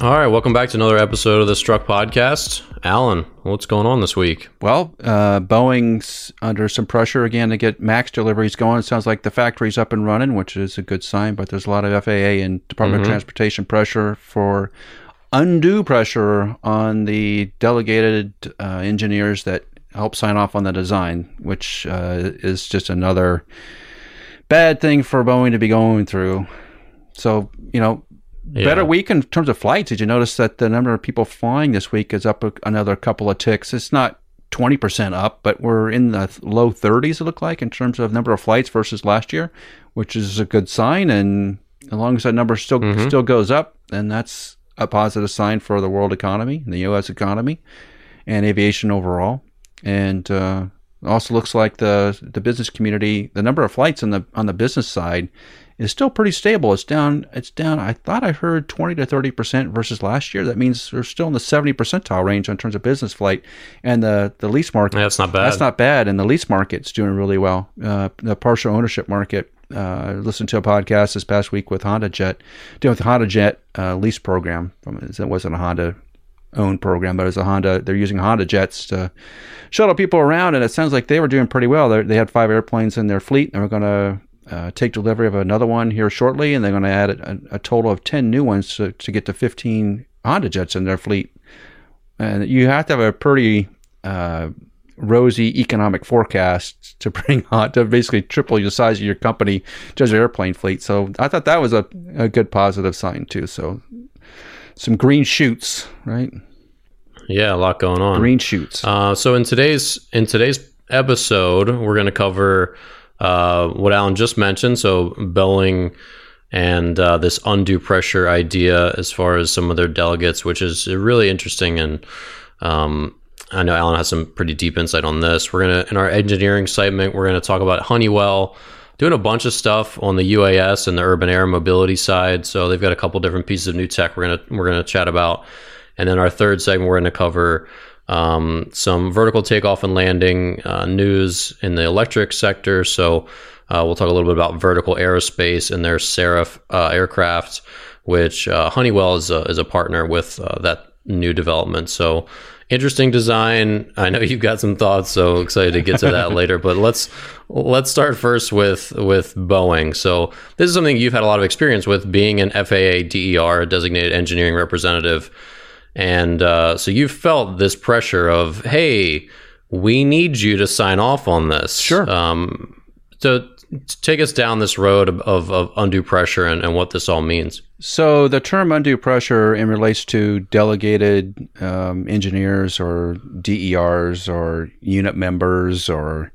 All right, welcome back to another episode of the Struck Podcast. Alan, what's going on this week? Well, uh, Boeing's under some pressure again to get MAX deliveries going. It sounds like the factory's up and running, which is a good sign, but there's a lot of FAA and Department of Transportation pressure for undue pressure on the delegated uh, engineers that help sign off on the design, which uh, is just another bad thing for Boeing to be going through. So, you know, better week in terms of flights. Did you notice that the number of people flying this week is up a, another couple of ticks? It's not 20% up, but we're in the low 30s, it looked like, in terms of number of flights versus last year, which is a good sign. And as long as that number still still goes up, then that's a positive sign for the world economy, the U.S. economy, and aviation overall. And uh, also looks like the the business community, the number of flights on the on the business side is still pretty stable. It's down. It's down. I thought I heard twenty to thirty percent versus last year. That means they're still in the seventy percentile range in terms of business flight, and the the lease market. That's not bad. That's not bad, and the lease market's doing really well. Uh, the partial ownership market. Uh, I listened to a podcast this past week with Honda Jet, dealing with the Honda Jet uh, lease program. From it wasn't a Honda owned program, but it was a Honda. They're using Honda Jets to shuttle people around, and it sounds like they were doing pretty well. They're, they had five airplanes in their fleet, and we're going to uh, take delivery of another one here shortly, and they're going to add a, a total of ten new ones to, to get to fifteen Honda Jets in their fleet. And you have to have a pretty uh, rosy economic forecast to bring on to basically triple the size of your company just your airplane fleet. So I thought that was a, a good positive sign too. So some green shoots, right? Yeah, a lot going on. Green shoots. Uh, so in today's in today's episode, we're going to cover uh, what Alan just mentioned. So Boeing and uh, this undue pressure idea, as far as some of their delegates, which is really interesting. And um, I know Alan has some pretty deep insight on this. We're gonna in our engineering segment, we're gonna talk about Honeywell doing a bunch of stuff on the UAS and the urban air mobility side. So they've got a couple different pieces of new tech we're gonna we're gonna chat about. And then our third segment, we're going to cover um, some vertical takeoff and landing uh, news in the electric sector. So uh, we'll talk a little bit about vertical aerospace and their Seraph uh, aircraft, which uh, Honeywell is a, is a partner with uh, that new development. So interesting design. I know you've got some thoughts, so excited to get to that later. But let's let's start first with with Boeing. So this is something you've had a lot of experience with, being an FAA DER, designated engineering representative. And uh, so you felt this pressure of, hey, we need you to sign off on this. Sure. Um, so take us down this road of, of, of undue pressure and, and what this all means. So the term undue pressure in relates to delegated um, engineers or DERs or unit members or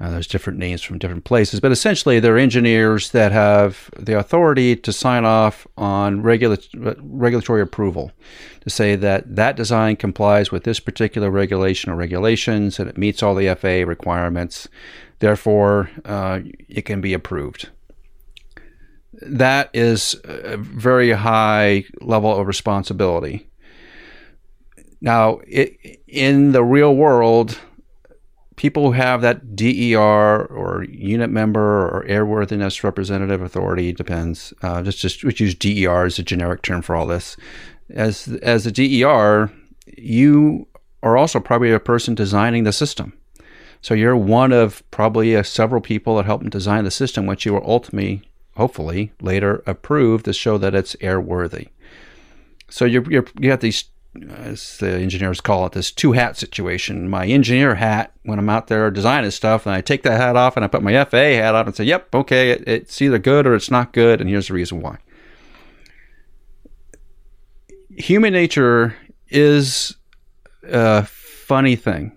uh, there's different names from different places, but essentially they're engineers that have the authority to sign off on regula- regulatory approval to say that that design complies with this particular regulation or regulations and it meets all the FAA requirements. Therefore, uh, it can be approved that is a very high level of responsibility. Now, it, in the real world, people who have that DER or unit member or airworthiness representative authority depends. Uh, just just we use DER as a generic term for all this. As as a DER, you are also probably a person designing the system. So you're one of probably uh, several people that helped design the system, which you will ultimately, hopefully, later approve to show that it's airworthy. So you're you have these, as the engineers call it, this two hat situation. My engineer hat when I'm out there designing stuff, and I take that hat off and I put my FA hat on and say, "Yep, okay, it, it's either good or it's not good, and here's the reason why." Human nature is a funny thing.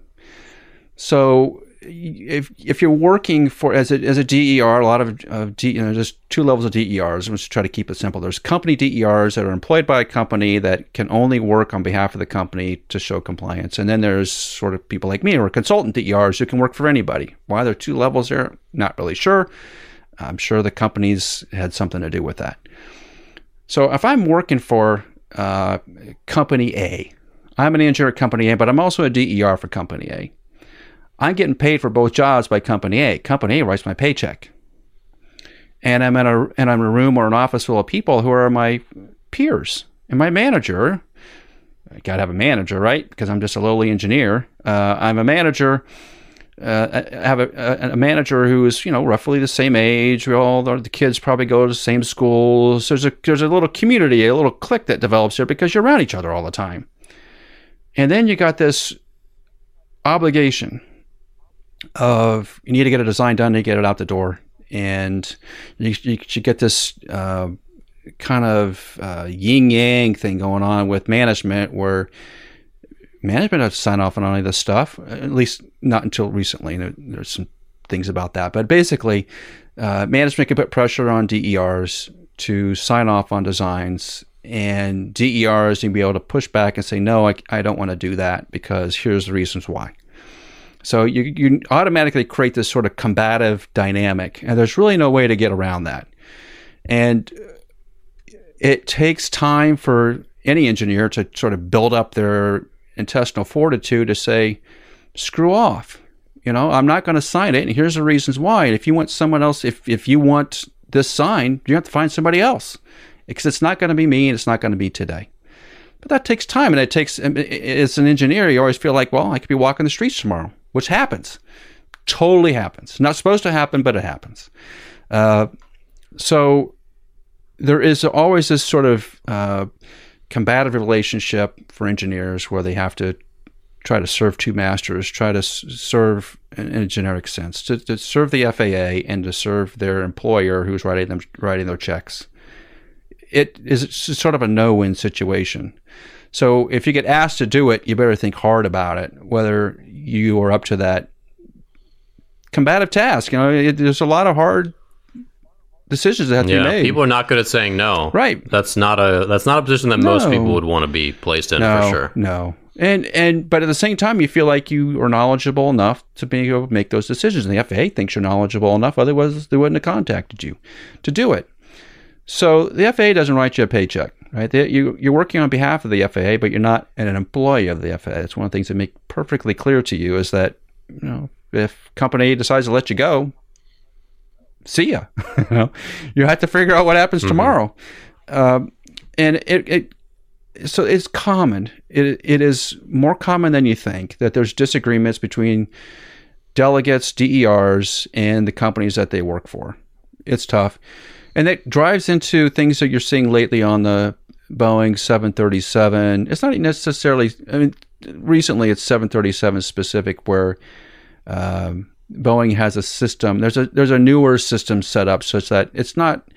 So if if you're working for as a as a DER, a lot of, of D, you know, there's two levels of DERs. Let's try to keep it simple. There's company DERs that are employed by a company that can only work on behalf of the company to show compliance, and then there's sort of people like me who are consultant DERs who can work for anybody. Why there are two levels there? Not really sure. I'm sure the companies had something to do with that. So if I'm working for uh, company A, I'm an engineer at company A, but I'm also a DER for company A. I'm getting paid for both jobs by company A. Company A writes my paycheck. And I'm in a and I'm in a room or an office full of people who are my peers. And my manager, I gotta have a manager, right? Because I'm just a lowly engineer. Uh, I'm a manager. Uh, I have a, a, manager who is, you know, roughly the same age. We all the kids probably go to the same schools. There's a there's a little community, a little clique that develops here because you're around each other all the time. And then you got this obligation of you need to get a design done to get it out the door, and you, you should get this uh, kind of uh, yin yang thing going on with management where management has to sign off on any of this stuff, at least not until recently. There's some things about that, but basically, uh, management can put pressure on DERs to sign off on designs, and DERs can be able to push back and say, "No, I, I don't want to do that because here's the reasons why." So you, you automatically create this sort of combative dynamic, and there's really no way to get around that. And uh, it takes time for any engineer to sort of build up their intestinal fortitude to say, screw off. You know, I'm not going to sign it, and here's the reasons why. And if you want someone else, if, if you want this sign, you have to find somebody else because it's not going to be me and it's not going to be today. But that takes time, and it takes, as an engineer, you always feel like, well, I could be walking the streets tomorrow which happens. Totally happens. Not supposed to happen, but it happens. Uh, so there is always this sort of uh, combative relationship for engineers where they have to try to serve two masters, try to serve in, in, a generic sense, to, to, serve the FAA and to serve their employer who's writing them writing their checks. It is sort of a no-win situation. So if you get asked to do it, you better think hard about it, whether you are up to that combative task. You know, it, there's a lot of hard decisions that have to yeah, be made. People are not good at saying no. Right. That's not a that's not a position that no. most people would want to be placed in no, for sure. No. And and but at the same time you feel like you are knowledgeable enough to be able to make those decisions. And the FAA thinks you're knowledgeable enough, otherwise they wouldn't have contacted you to do it. So the FAA doesn't write you a paycheck right? You, you're working on behalf of the FAA, but you're not an employee of the FAA. It's one of the things that make perfectly clear to you is that, you know, if company decides to let you go, see ya. you know, you have to figure out what happens mm-hmm. tomorrow. Um, and it, it, so it's common. It, it is more common than you think that there's disagreements between delegates, DERs, and the companies that they work for. It's tough. And that drives into things that you're seeing lately on the Boeing 737. It's not necessarily, I mean, recently it's 737 specific where um, Boeing has a system. There's a there's a newer system set up such that it's not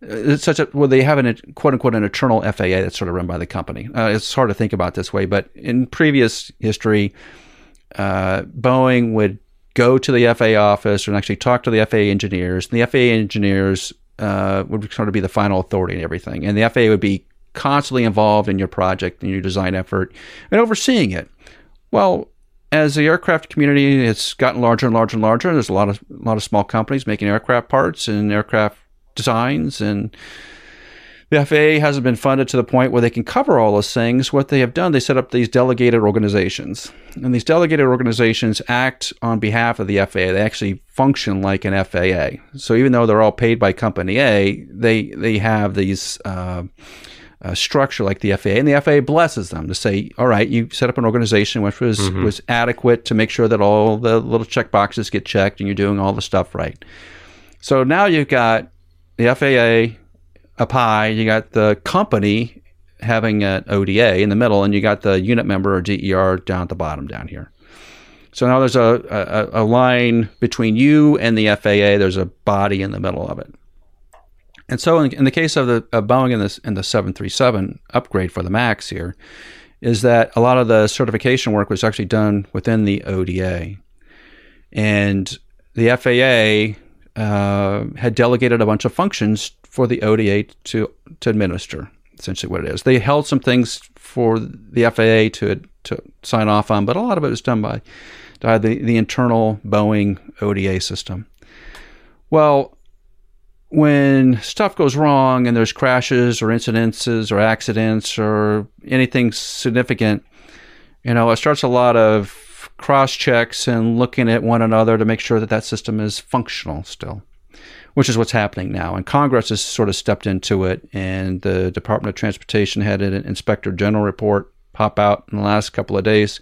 it's such a well they have an quote unquote an eternal FAA that's sort of run by the company. Uh, it's hard to think about this way, but in previous history, uh, Boeing would go to the FAA office and actually talk to the FAA engineers. And the FAA engineers uh, would sort of be the final authority and everything. And the FAA would be constantly involved in your project and your design effort and overseeing it. Well, as the aircraft community has gotten larger and larger and larger, there's a lot of a lot of small companies making aircraft parts and aircraft designs and the FAA hasn't been funded to the point where they can cover all those things. What they have done, they set up these delegated organizations. And these delegated organizations act on behalf of the FAA. They actually function like an FAA. So even though they're all paid by Company A, they, they have these. Uh, uh, structure like the FAA, and the FAA blesses them to say, "All right, you set up an organization which was mm-hmm. was adequate to make sure that all the little check boxes get checked and you're doing all the stuff right." So now you've got the FAA up pie, you got the company having an ODA in the middle, and you got the unit member or DER down at the bottom down here. So now there's a, a, a line between you and the FAA. There's a body in the middle of it. And so, in, in the case of the of Boeing and the, and the 737 upgrade for the MAX here, is that a lot of the certification work was actually done within the ODA. and the FAA uh, had delegated a bunch of functions for the ODA to to administer. Essentially, what it is, they held some things for the FAA to to sign off on, but a lot of it was done by, by the the internal Boeing ODA system. Well, when stuff goes wrong and there's crashes or incidences or accidents or anything significant, you know, it starts a lot of cross checks and looking at one another to make sure that that system is functional still, which is what's happening now. And Congress has sort of stepped into it, and the Department of Transportation had an inspector general report pop out in the last couple of days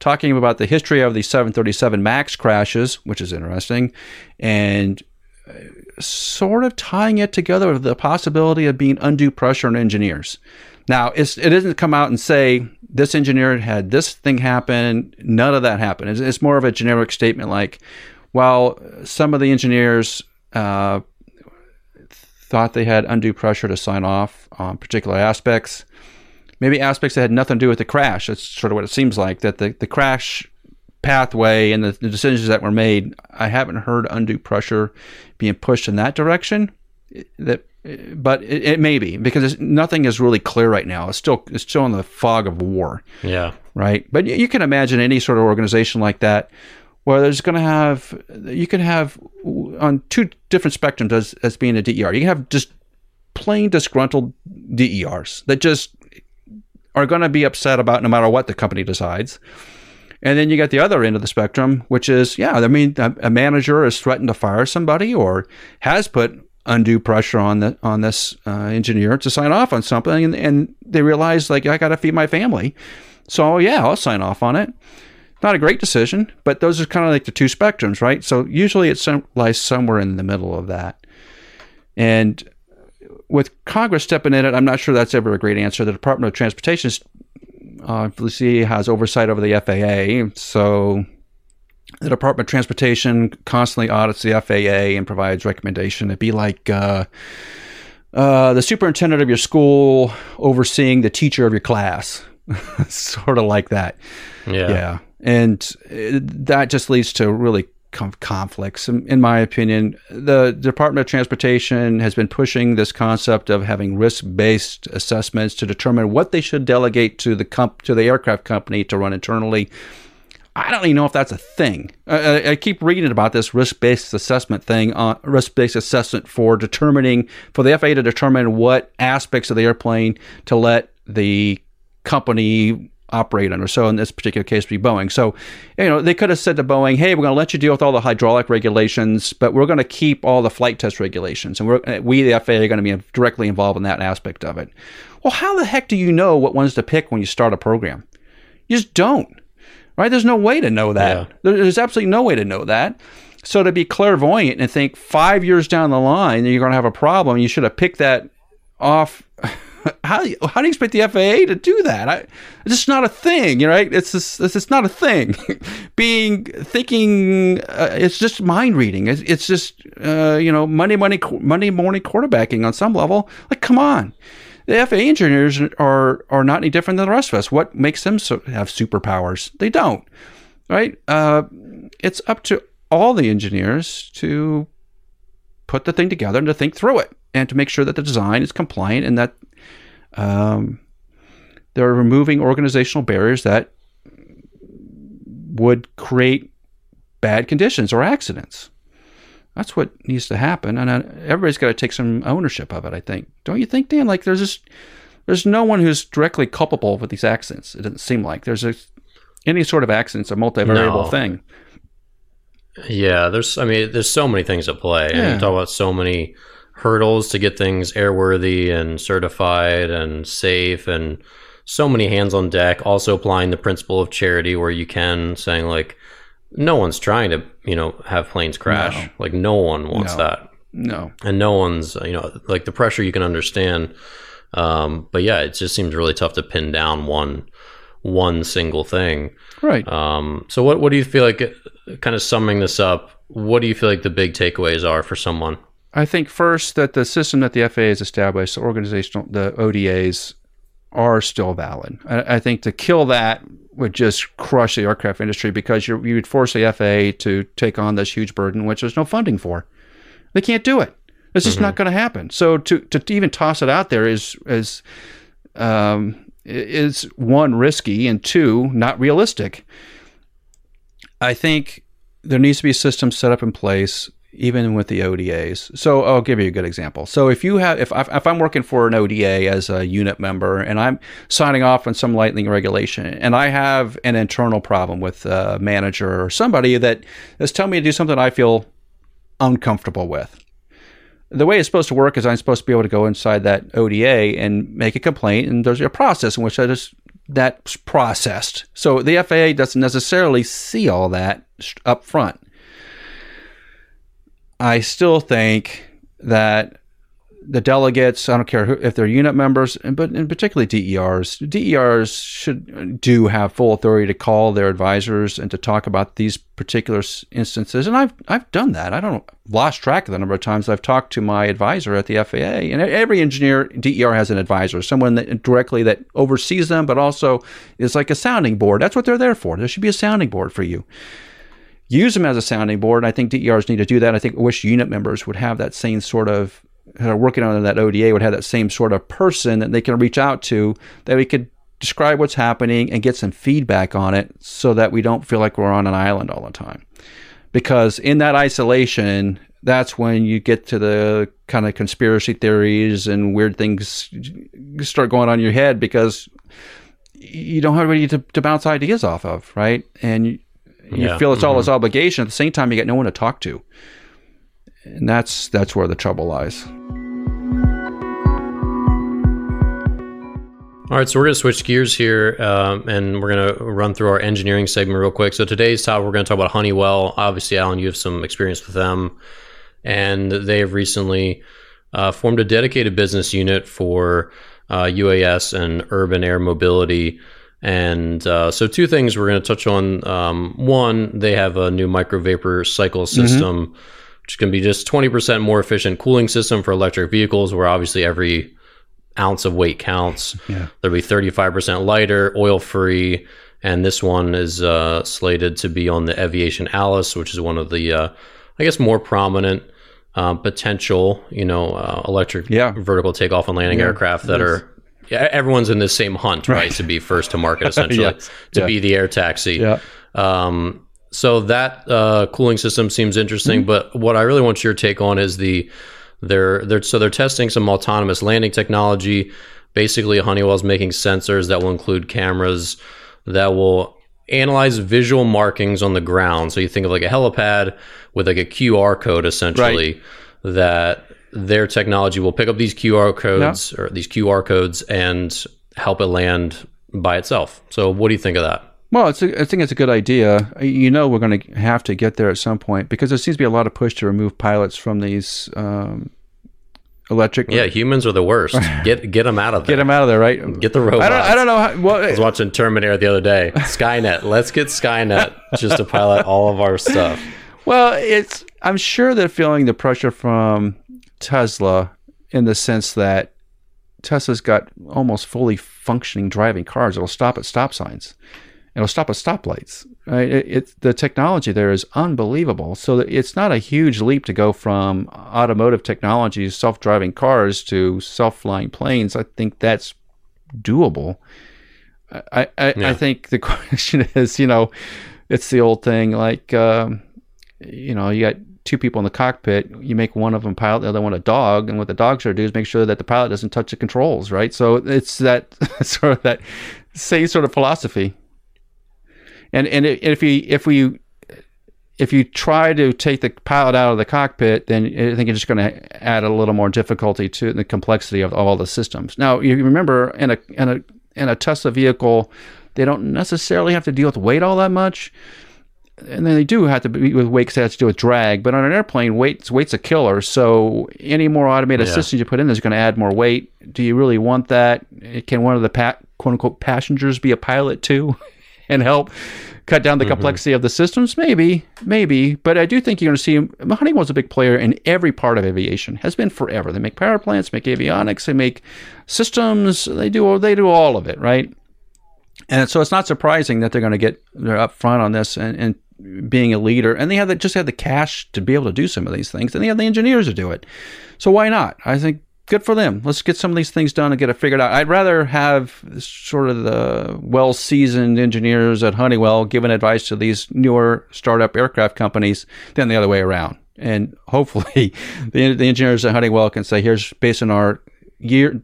talking about the history of the 737 MAX crashes, which is interesting, and uh, sort of tying it together with the possibility of being undue pressure on engineers. Now, it doesn't come out and say this engineer had this thing happen. None of that happened. It's, it's more of a generic statement like, well, some of the engineers uh, thought they had undue pressure to sign off on particular aspects. Maybe aspects that had nothing to do with the crash. That's sort of what it seems like. That the, the crash pathway and the, the, decisions that were made, I haven't heard undue pressure being pushed in that direction. That, but it, it may be because nothing is really clear right now. It's still it's still in the fog of war. Yeah. Right. But you can imagine any sort of organization like that where there's going to have you can have on two different spectrums as as being a DER. You can have just plain disgruntled DERs that just are going to be upset about no matter what the company decides and then you get the other end of the spectrum, which is, yeah, I mean, a, manager has threatened to fire somebody or has put undue pressure on the on this uh, engineer to sign off on something, and, and they realize like I got to feed my family, so yeah, I'll sign off on it. Not a great decision, but those are kind of like the two spectrums, right? So usually it some, lies somewhere in the middle of that, and with Congress stepping in it, I'm not sure that's ever a great answer. The Department of Transportation obviously has oversight over the FAA. So the Department of Transportation constantly audits the FAA and provides recommendation. It'd be like uh, uh, the superintendent of your school overseeing the teacher of your class, sort of like that. Yeah. Yeah. And that just leads to really conflicts. In my opinion, the Department of Transportation has been pushing this concept of having risk-based assessments to determine what they should delegate to the comp- to the aircraft company to run internally. I don't even know if that's a thing. I, I keep reading about this risk-based assessment thing, uh, risk-based assessment for determining for the FAA to determine what aspects of the airplane to let the company operate under. So in this particular case, be Boeing. So, you know, they could have said to Boeing, "Hey, we're going to let you deal with all the hydraulic regulations, but we're going to keep all the flight test regulations, and we're we the FAA are going to be directly involved in that aspect of it." Well, how the heck do you know what ones to pick when you start a program? You just don't, right? There's no way to know that. Yeah. There's absolutely no way to know that. So to be clairvoyant and think five years down the line you're going to have a problem, you should have picked that off how how do you expect the FAA to do that? I, it's just not a thing, you right? It's just, it's just not a thing. Being thinking, uh, it's just mind reading. It's, it's just uh, you know Monday Monday Monday morning quarterbacking on some level. Like, come on, the FAA engineers are are not any different than the rest of us. What makes them so, have superpowers? They don't, right? Uh, it's up to all the engineers to put the thing together and to think through it and to make sure that the design is compliant and that um, they're removing organizational barriers that would create bad conditions or accidents. That's what needs to happen, and uh, everybody's got to take some ownership of it. I think, don't you think, Dan? Like, there's just there's no one who's directly culpable with these accidents. It doesn't seem like there's a any sort of accident's a multivariable no. thing. Yeah, there's. I mean, there's so many things at play, yeah. and you talk about so many hurdles to get things airworthy and certified and safe and so many hands on deck. Also applying the principle of charity where you can saying like no one's trying to you know have planes crash. No. like no one wants no. that. No. And no one's you know like the pressure you can understand. Um, but yeah it just seems really tough to pin down one one single thing. Right. Um, so what what do you feel like kind of summing this up what do you feel like the big takeaways are for someone I think first that the system that the FAA has established, the organizational, the ODAs, are still valid. I, I think to kill that would just crush the aircraft industry because you would force the FAA to take on this huge burden, which there's no funding for. They can't do it. It's just not going to happen. So to to even toss it out there is is um, is one risky and two not realistic. I think there needs to be a system set up in place even with the ODAs. So I'll give you a good example. So if you have, if, if I'm working for an ODA as a unit member and I'm signing off on some lightning regulation and I have an internal problem with a manager or somebody that is telling me to do something I feel uncomfortable with. The way it's supposed to work is I'm supposed to be able to go inside that ODA and make a complaint, and there's a process in which that is that's processed. So the FAA doesn't necessarily see all that up front. I still think that the delegates, I don't care who, if they're unit members, but in particularly DERs, DERs should uh, do have full authority to call their advisors and to talk about these particular instances. And I've I've done that. I don't lost track of the number of times I've talked to my advisor at the FAA. And every engineer DER has an advisor, someone that directly that oversees them, but also is like a sounding board. That's what they're there for. There should be a sounding board for you use them as a sounding board. I think DERs need to do that. I think I wish unit members would have that same sort of are working on that ODA would have that same sort of person that they can reach out to that we could describe what's happening and get some feedback on it so that we don't feel like we're on an island all the time. Because in that isolation, that's when you get to the kind of conspiracy theories and weird things start going on in your head because you don't have anybody to, to bounce ideas off of, right? And you, yeah. feel it's mm-hmm. all this obligation. At the same time, you get no one to talk to, and that's that's where the trouble lies. All right, so we're going to switch gears here, um, and we're going to run through our engineering segment real quick. So today's topic, we're going to talk about Honeywell. Obviously, Alan, you have some experience with them, and they have recently uh, formed a dedicated business unit for uh, UAS and urban air mobility. And uh, so, two things we're going to touch on. Um, one, they have a new micro vapor cycle mm-hmm. system, mm-hmm. which can be just 20% more efficient cooling system for electric vehicles, where obviously every ounce of weight counts. Yeah. There'll be 35% lighter, oil free, and this one is uh, slated to be on the Eviation Alice, which is one of the, uh, I guess, more prominent uh, potential, you know, uh, electric yeah. vertical takeoff and landing yeah, aircraft that are. Yeah, everyone's in the same hunt, right? right to be first to market, essentially, yes. to be the air taxi. Yeah. Um, so that uh, cooling system seems interesting, mm-hmm. but what I really want your take on is the they're they're so they're testing some autonomous landing technology. Basically, Honeywell's making sensors that will include cameras that will analyze visual markings on the ground. So you think of like a helipad with like a QR code essentially right. that their technology will pick up these QR codes yeah. or these QR codes and help it land by itself. So what do you think of that? Well, it's a, I think it's a good idea. You know, we're going to have to get there at some point because there seems to be a lot of push to remove pilots from these um, electric. Yeah, humans are the worst. Get get them out of there. Get them out of there, right? Get the robots. I don't, I don't know. How, well, I was watching Terminator the other day. Skynet. Let's get Skynet just to pilot all of our stuff. Well, it's. I'm sure they're feeling the pressure from Tesla in the sense that Tesla's got almost fully functioning driving cars. It'll stop at stop signs it'll stop at stoplights. Right? It, it, the technology there is unbelievable. So it's not a huge leap to go from automotive technologies, self-driving cars, to self-flying planes. I think that's doable. I I, yeah. I think the question is, you know, it's the old thing like, um, you know, you got two people in the cockpit. You make one of them pilot, the other one a dog, and what the dog's going to do is make sure that the pilot doesn't touch the controls, right? So it's that sort of that same sort of philosophy and and if you if we if you try to take the pilot out of the cockpit, then I think it's just going to add a little more difficulty to the complexity of all the systems. Now, you remember in a in a in a Tesla vehicle, they don't necessarily have to deal with weight all that much, and then they do have to be with weight because it has to do with drag. But on an airplane, weight weight's a killer. So any more automated yeah. systems you put in is going to add more weight. Do you really want that? Can one of the pa- quote unquote passengers be a pilot too? and help cut down the mm-hmm. complexity of the systems? Maybe, maybe. But I do think you're going to see Honeywell's a big player in every part of aviation. Has been forever. They make power plants, make avionics, they make systems. They do they do all of it, right? And so it's not surprising that they're going to get they're up front on this and, and being a leader, and they have the, just had the cash to be able to do some of these things, and they have the engineers to do it. So why not? I think good for them. Let's get some of these things done and get it figured out. I'd rather have sort of the well seasoned engineers at Honeywell giving advice to these newer startup aircraft companies than the other way around. And hopefully, the, the engineers at Honeywell can say, here's based on our year,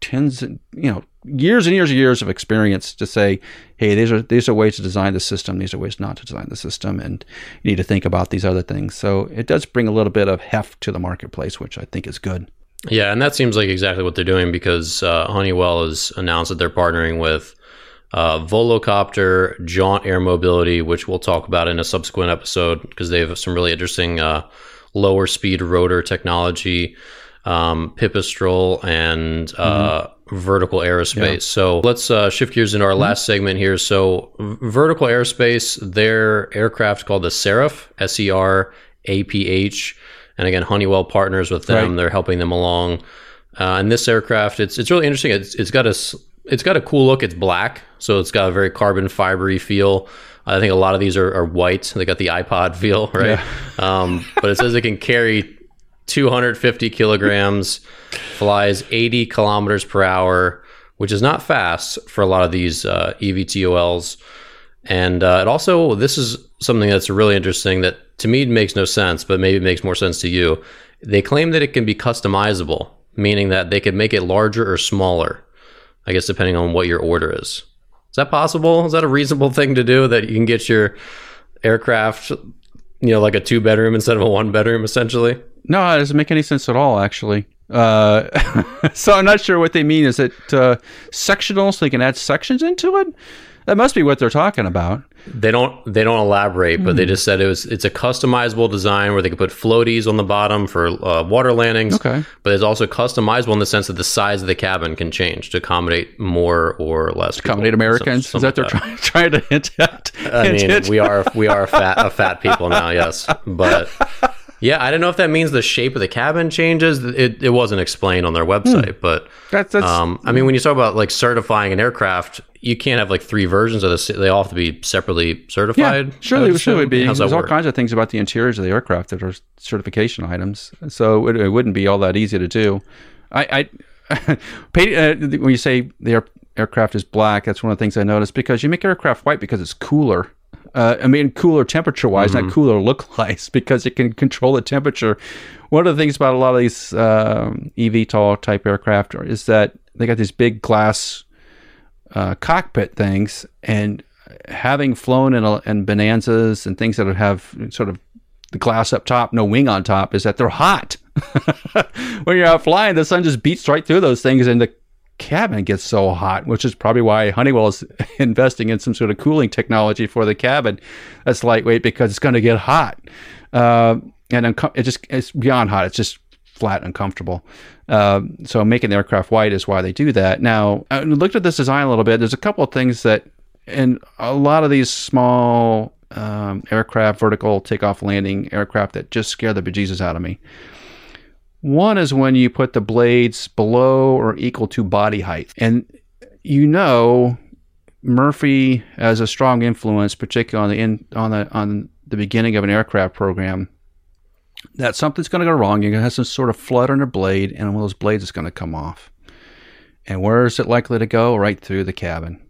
tens, you know, years and years and years of experience to say, hey, these are these are ways to design the system. These are ways not to design the system, and you need to think about these other things. So it does bring a little bit of heft to the marketplace, which I think is good. Yeah, and that seems like exactly what they're doing because uh, Honeywell has announced that they're partnering with uh, Volocopter, Jaunt Air Mobility, which we'll talk about in a subsequent episode because they have some really interesting uh, lower speed rotor technology, um, Pipistrel, and uh, mm-hmm. vertical aerospace. Yeah. So let's uh, shift gears into our mm-hmm. last segment here. So, vertical aerospace, their aircraft called the Seraph, S E R A P H and again, Honeywell partners with them. Right. They're helping them along. Uh, and this aircraft, it's it's really interesting. It's it's got a it's got a cool look. It's black, so it's got a very carbon fibery feel. I think a lot of these are, are white. They got the iPod feel, right? Yeah. Um, but it says it can carry 250 kilograms, flies 80 kilometers per hour, which is not fast for a lot of these uh, EVTOLs. And uh, it also, this is something that's really interesting that to me makes no sense, but maybe it makes more sense to you. They claim that it can be customizable, meaning that they could make it larger or smaller, I guess, depending on what your order is. Is that possible? Is that a reasonable thing to do that you can get your aircraft, you know, like a two bedroom instead of a one bedroom, essentially? No, it doesn't make any sense at all, actually. Uh, so I'm not sure what they mean. Is it uh, sectional so they can add sections into it? That must be what they're talking about. They don't they don't elaborate, but mm. they hmm. just said it was it's a customizable design where they could put floaties on the bottom for uh, water landings. Okay, but it's also customizable in the sense that the size of the cabin can change to accommodate more or less. Accommodate Americans? Some, Is that they're trying, trying to hint at? I mean, we are we are fat a fat people now, yes, but yeah, I don't know if that means the shape of the cabin changes. It, it wasn't explained on their website, hmm. but that's, that's um, I mean, when you talk about like certifying an aircraft, you can't have like three versions of this. They all have to be separately certified. Yeah, surely, surely would be. There's all kinds of things about the interiors of the aircraft that are certification items, so it, it wouldn't be all that easy to do. I, I uh, when you say the air, aircraft is black, that's one of the things I noticed because you make aircraft white because it's cooler uh, I mean, cooler temperature wise, mm-hmm. not cooler look wise, because it can control the temperature. One of the things about a lot of these um, eVTOL type aircraft is that they got these big glass uh, cockpit things, and having flown in, a, in Bonanzas and things that have sort of the glass up top, no wing on top, is that they're hot. when you're out flying, the sun just beats right through those things, and the cabin gets so hot, which is probably why Honeywell is investing in some sort of cooling technology for the cabin that's lightweight because it's going to get hot. Uh, and unco- it just it's beyond hot. It's just flat uncomfortable. Uh, so making the aircraft white is why they do that. Now, I looked at this design a little bit. There's a couple of things that, and a lot of these small um, aircraft, vertical takeoff landing aircraft that just scare the bejesus out of me. One is when you put the blades below or equal to body height. And you know Murphy as a strong influence, particularly on the in, on the on the beginning of an aircraft program, that something's going to go wrong. You're going to have some sort of flood on a blade, and one of those blades is going to come off. And where is it likely to go? Right through the cabin.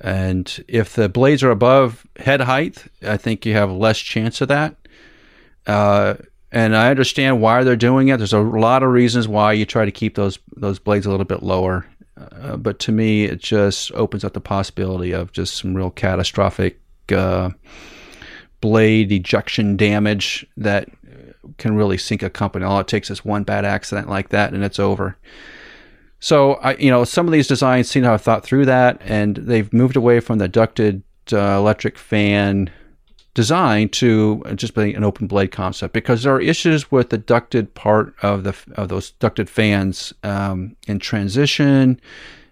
And if the blades are above head height, I think you have less chance of that. Uh, and I understand why they're doing it. There's a lot of reasons why you try to keep those those blades a little bit lower, uh, but to me, it just opens up the possibility of just some real catastrophic uh, blade ejection damage that can really sink a company. All it takes is one bad accident like that, and it's over. So I, you know, some of these designs seem to have thought through that, and they've moved away from the ducted uh, electric fan design to just be an open blade concept because there are issues with the ducted part of the of those ducted fans um, in transition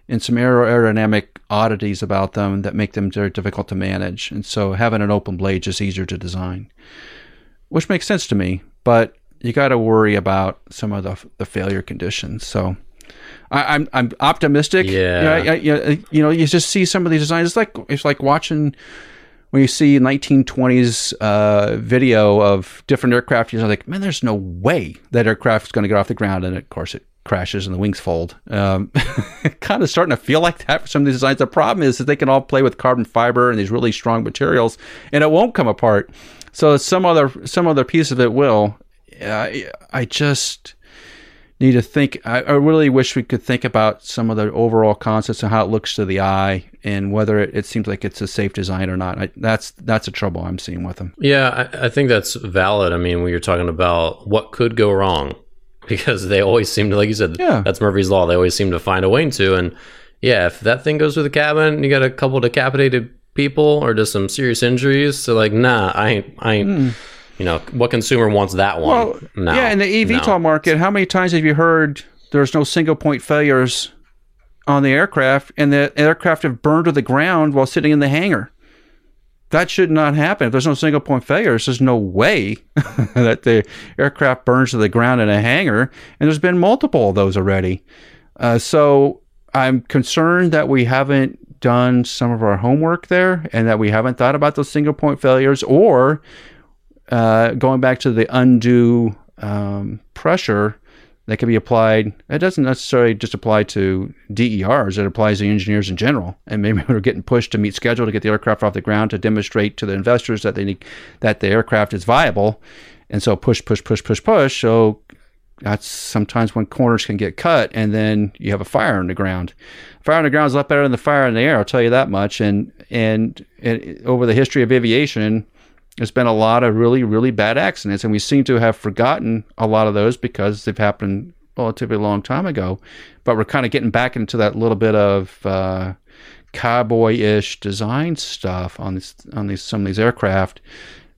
and some aerodynamic oddities about them that make them very difficult to manage. And so having an open blade is easier to design, which makes sense to me. But you got to worry about some of the the failure conditions. So I, am I'm, I'm optimistic. Yeah. You know, I, I, you know, you just see some of these designs. It's like it's like watching when you see 1920s uh, video of different aircraft. You're like, man, there's no way that aircraft is going to get off the ground, and of course it crashes and the wings fold. Um, kind of starting to feel like that for some of these designs. The problem is that they can all play with carbon fiber and these really strong materials, and it won't come apart. So some other some other piece of it will. Uh, I just need to think. I, I, really wish we could think about some of the overall concepts and how it looks to the eye, and whether it, it seems like it's a safe design or not. I, that's that's a trouble I'm seeing with them. Yeah, I, I think that's valid. I mean, when you're talking about what could go wrong, because they always seem to, like you said, yeah. that's Murphy's law. They always seem to find a way to. And yeah, if that thing goes through the cabin, you got a couple decapitated people or just some serious injuries. So like, nah, I ain't, I ain't. Mm. You know, what consumer wants that one? Well, no, yeah, in the eVTOL no. market, how many times have you heard there's no single point failures on the aircraft, and the aircraft have burned to the ground while sitting in the hangar? that should not happen. If there's no single point failures, there's no way that the aircraft burns to the ground in a hangar. And there's been multiple of those already. Uh, so I'm concerned that we haven't done some of our homework there and that we haven't thought about those single point failures or uh, going back to the undue um, pressure that can be applied. It doesn't necessarily just apply to DERs, it applies to engineers in general. And maybe we're getting pushed to meet schedule to get the aircraft off the ground to demonstrate to the investors that they need that the aircraft is viable. And so push, push, push, push, push. So that's sometimes when corners can get cut and then you have a fire on the ground. Fire on the ground is a lot better than the fire in the air, I'll tell you that much. And and, and over the history of aviation, there's been a lot of really, really bad accidents, and we seem to have forgotten a lot of those because they've happened relatively long time ago. But we're kind of getting back into that little bit of uh, cowboy-ish design stuff on these on these some of these aircraft.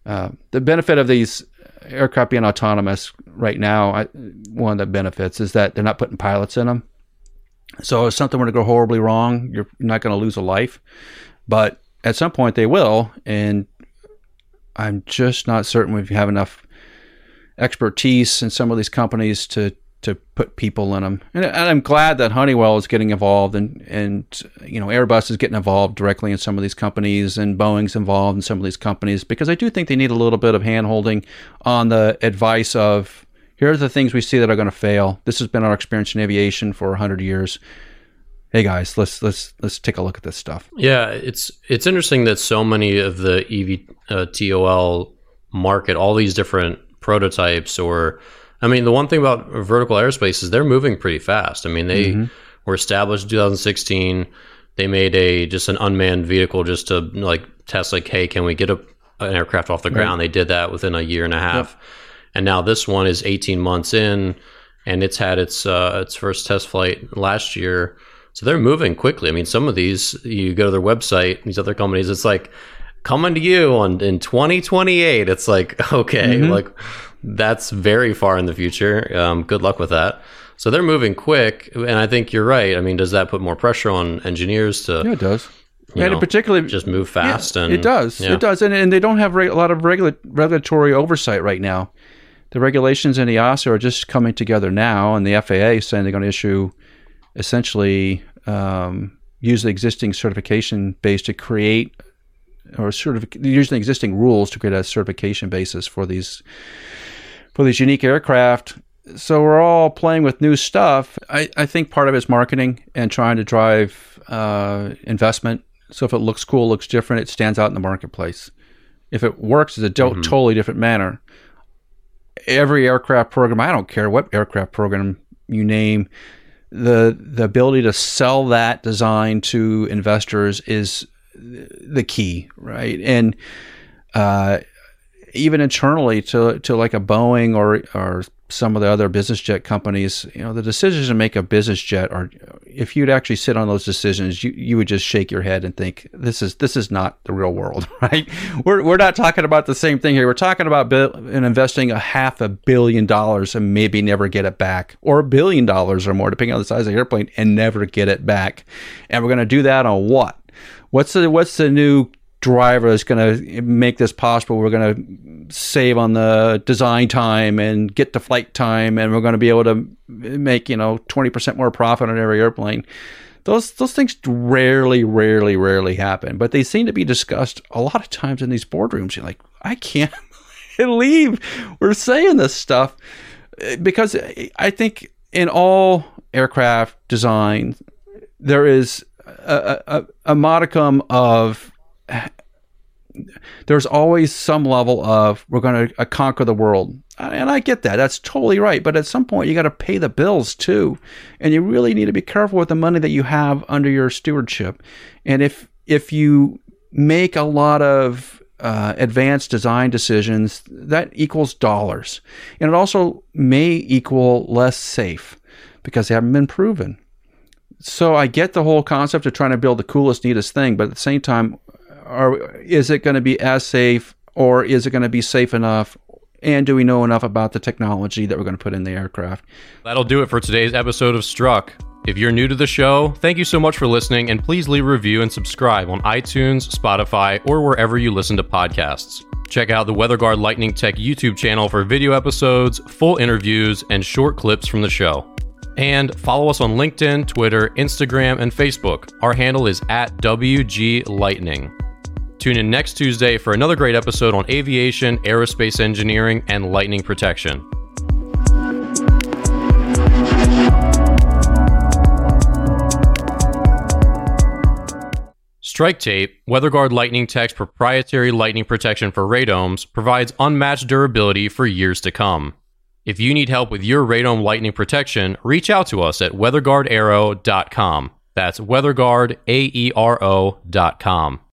Uh, the benefit of these aircraft being autonomous right now, I, one of the benefits is that they're not putting pilots in them. So if something were to go horribly wrong, you're not going to lose a life. But at some point they will, and I'm just not certain we have enough expertise in some of these companies to to put people in them. And, and, I'm glad that Honeywell is getting involved and and you know Airbus is getting involved directly in some of these companies and Boeing's involved in some of these companies because I do think they need a little bit of handholding on the advice of here are the things we see that are going to fail. This has been our experience in aviation for 100 years hey guys, let's let's let's take a look at this stuff. Yeah, it's it's interesting that so many of the EV uh, TOL market, all these different prototypes, or I mean, the one thing about vertical aerospace is they're moving pretty fast. I mean, they mm-hmm. were established in 2016. They made a just an unmanned vehicle just to like test, like, hey, can we get a, an aircraft off the ground? Right. They did that within a year and a half, yep. and now this one is 18 months in, and it's had its uh, its first test flight last year so they're moving quickly. I mean, some of these, you go to their website, these other companies, it's like coming to you on in 2028. It's like, okay, mm-hmm. like that's very far in the future. Um, good luck with that. So they're moving quick, and I think you're right. I mean, does that put more pressure on engineers to? Yeah, it does. and know, particularly just move fast, yeah, and it does. Yeah. It does, and, and they don't have a lot of regula- regulatory oversight right now. The regulations in the EASA are just coming together now, and the FAA is saying they're going to issue essentially um, use the existing certification base to create or sort of using existing rules to create a certification basis for these for these unique aircraft. So we're all playing with new stuff. I, I think part of it is marketing and trying to drive uh, investment. So if it looks cool, looks different, it stands out in the marketplace. If it works, it's a do- mm-hmm. totally different manner. Every aircraft program, I don't care what aircraft program you name, the the ability to sell that design to investors is the key, right? And uh, even internally to to like a Boeing or or some of the other business jet companies, you know, the decisions to make a business jet are if you'd actually sit on those decisions, you, you would just shake your head and think this is this is not the real world, right? We're we're not talking about the same thing here. We're talking about in investing a half a billion dollars and maybe never get it back, or a billion dollars or more, depending on the size of the airplane, and never get it back. And we're going to do that on what? What's the what's the new driver that's going to make this possible. We're going to save on the design time and get to flight time, and we're going to be able to make you know twenty percent more profit on every airplane. Those those things rarely, rarely, rarely happen, but they seem to be discussed a lot of times in these boardrooms. You're like, I can't believe we're saying this stuff because I think in all aircraft design there is a, a, a modicum of there's always some level of we're going to uh, conquer the world. And i get that. That's totally right. But at some point you got to pay the bills too. And you really need to be careful with the money that you have under your stewardship. And if if you make a lot of uh, advanced design decisions that equals dollars. And it also may equal less safe because they haven't been proven. So I get the whole concept of trying to build the coolest, neatest thing, but at the same time, are is it going to be as safe, or is it going to be safe enough? And do we know enough about the technology that we're going to put in the aircraft? That'll do it for today's episode of Struck. If you're new to the show, thank you so much for listening, and please leave a review and subscribe on iTunes, Spotify, or wherever you listen to podcasts. Check out the WeatherGuard Lightning Tech YouTube channel for video episodes, full interviews, and short clips from the show. And follow us on LinkedIn, Twitter, Instagram, and Facebook. Our handle is at WG Lightning. Tune in next Tuesday for another great episode on aviation, aerospace engineering, and lightning protection. Strike Tape, WeatherGuard Lightning Tech's proprietary lightning protection for radomes, provides unmatched durability for years to come. If you need help with your radome lightning protection, reach out to us at weatherguardaero.com. That's weatherguardaero.com.